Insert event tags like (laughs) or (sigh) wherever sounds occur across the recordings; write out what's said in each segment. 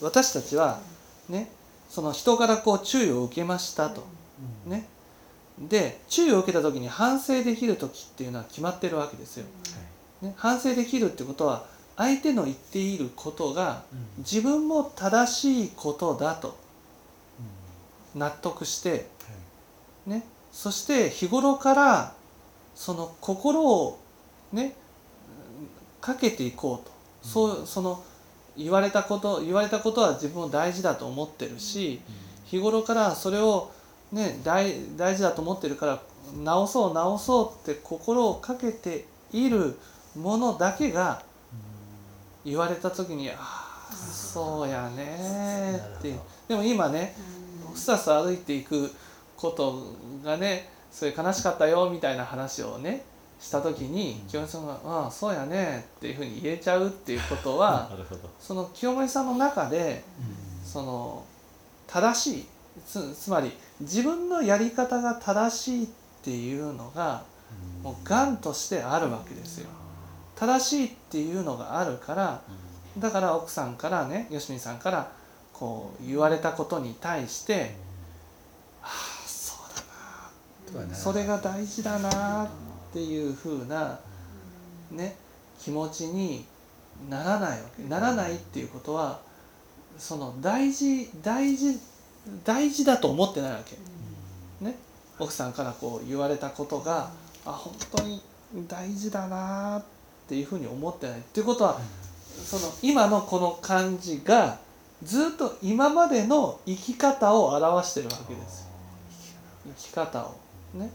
私たちはねその人からこう注意を受けましたと。ね。で注意を受けた時に反省できる時っていうのは決まってるわけですよ、ね、反省できるってことは相手の言っていることが自分も正しいことだと納得して、ね、そして日頃からその心をねかけていこうと、そうその言われたこと言われたことは自分も大事だと思ってるし、日頃からそれをね大大事だと思ってるから直そう直そうって心をかけているものだけが言われた時に「ああそうやね」って。でも今ねふさふさ歩いていくことがねそれ悲しかったよみたいな話をねした時に清盛さんが「ああそうやね」っていうふうに言えちゃうっていうことは (laughs) その清盛さんの中でその正しいつつまり自分のやり方が正しいっていうのがもう癌としてあるわけですよ。正しいっていうのがあるからだから奥さんからね吉見さんからこう言われたことに対して「ああそうだなそれが大事だな」ってていうふうなね気持ちにならないわけ。ならないっていうことはその大事大事大事だと思ってないわけ。ね、奥さんからこう言われたことがあ本当に大事だなっていうふうに思ってないっていうことはその今のこの感じがずっと今までの生き方を表してるわけですよ。生き方を。ね。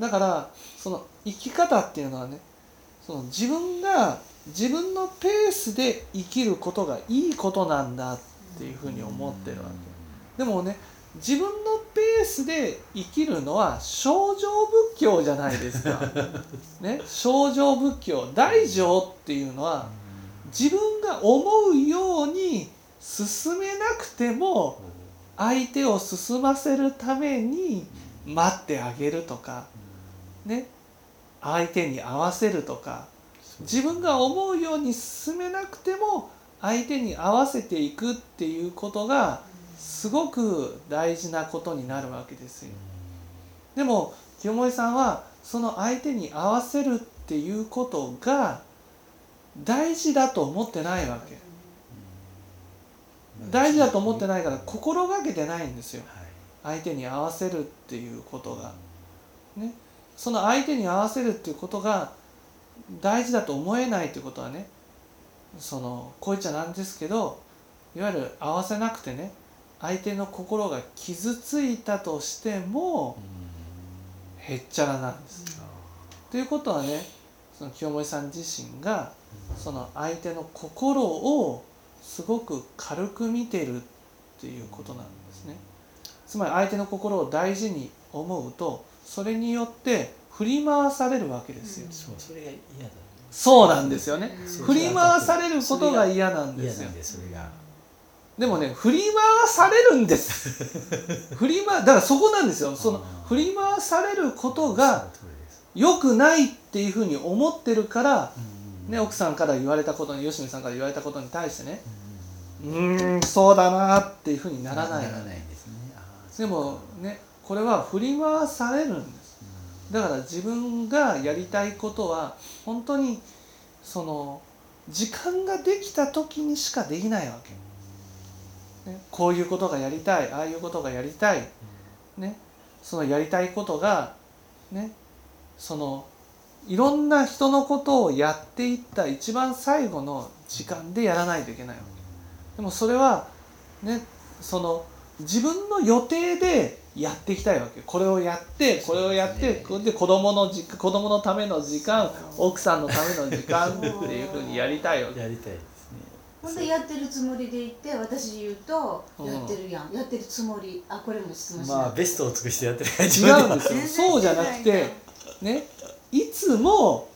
だからその生き方っていうのはねその自分が自分のペースで生きることがいいことなんだっていうふうに思ってるわけでもね自分のペースで生きるのは症状仏教じゃないですか。(laughs) ね、症状仏教大乗っていうのは自分が思うように進めなくても相手を進ませるために待ってあげるとか、ね、相手に合わせるとか自分が思うように進めなくても相手に合わせていくっていうことがすごく大事なことになるわけですよ。でも清盛さんはその相手に合わせるっていうことが大事だと思ってないわけ。大事だと思ってないから心がけてないんですよ。相手に合わせるっていうことが。ね、その相手に合わせるっていうことが大事だと思えないっていうことはねそのこう言っちゃなんですけどいわゆる合わせなくてね相手の心が傷ついたとしてもへっちゃらなんです。ということはねその清盛さん自身がその相手の心をすごく軽く見てるっていうことなんですね。つまり相手の心を大事に思うとそれによって振り回されるわけですよ。そうそれが嫌だそうなんですよね。う。ん振り回されることが嫌なんですよ。嫌なん。でもね振り回されるんです。(laughs) 振り回だからそこなんですよ。その振り回されることが良くないっていうふうに思ってるから、うん。ね、奥さんから言われたことに吉見さんから言われたことに対してねうん。うーんそうだなっていうふうにならない。ならないですね。でもねこれは振り回されるんです。だから自分がやりたいことは本当にその時間ができた時にしかできないわけ、ね、こういうことがやりたいああいうことがやりたい、ね、そのやりたいことがねそのいろんな人のことをやっていった一番最後の時間でやらないといけないわけ。でもそれはねその自分の予定でやっていきたいわけこれをやってこれをやってこれで子供のじ子供のための時間奥さんのための時間 (laughs) っていうふうにやりたいわけ。やりたいですね。ほんでやってるつもりでいて私言うとうん。やってるやん、やってるつもり。あこれも質問しまあベストを尽くしてやってる感じ。違うんですよ。そうじゃなくてねいつも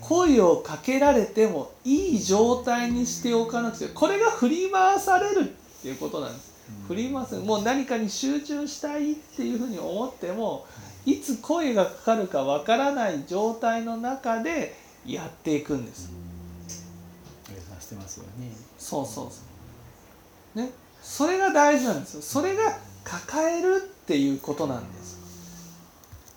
声をかけられてもいい状態にしておかなくてこれが振り回されるっていうことなんです振り回す。もう何かに集中したいっていうふうに思ってもい。つ声がかかるかわからない状態の中でやっていくんです。計算してますよね。そうそうそう。ね。それが大事なんですよ。それが抱えるっていうことなんです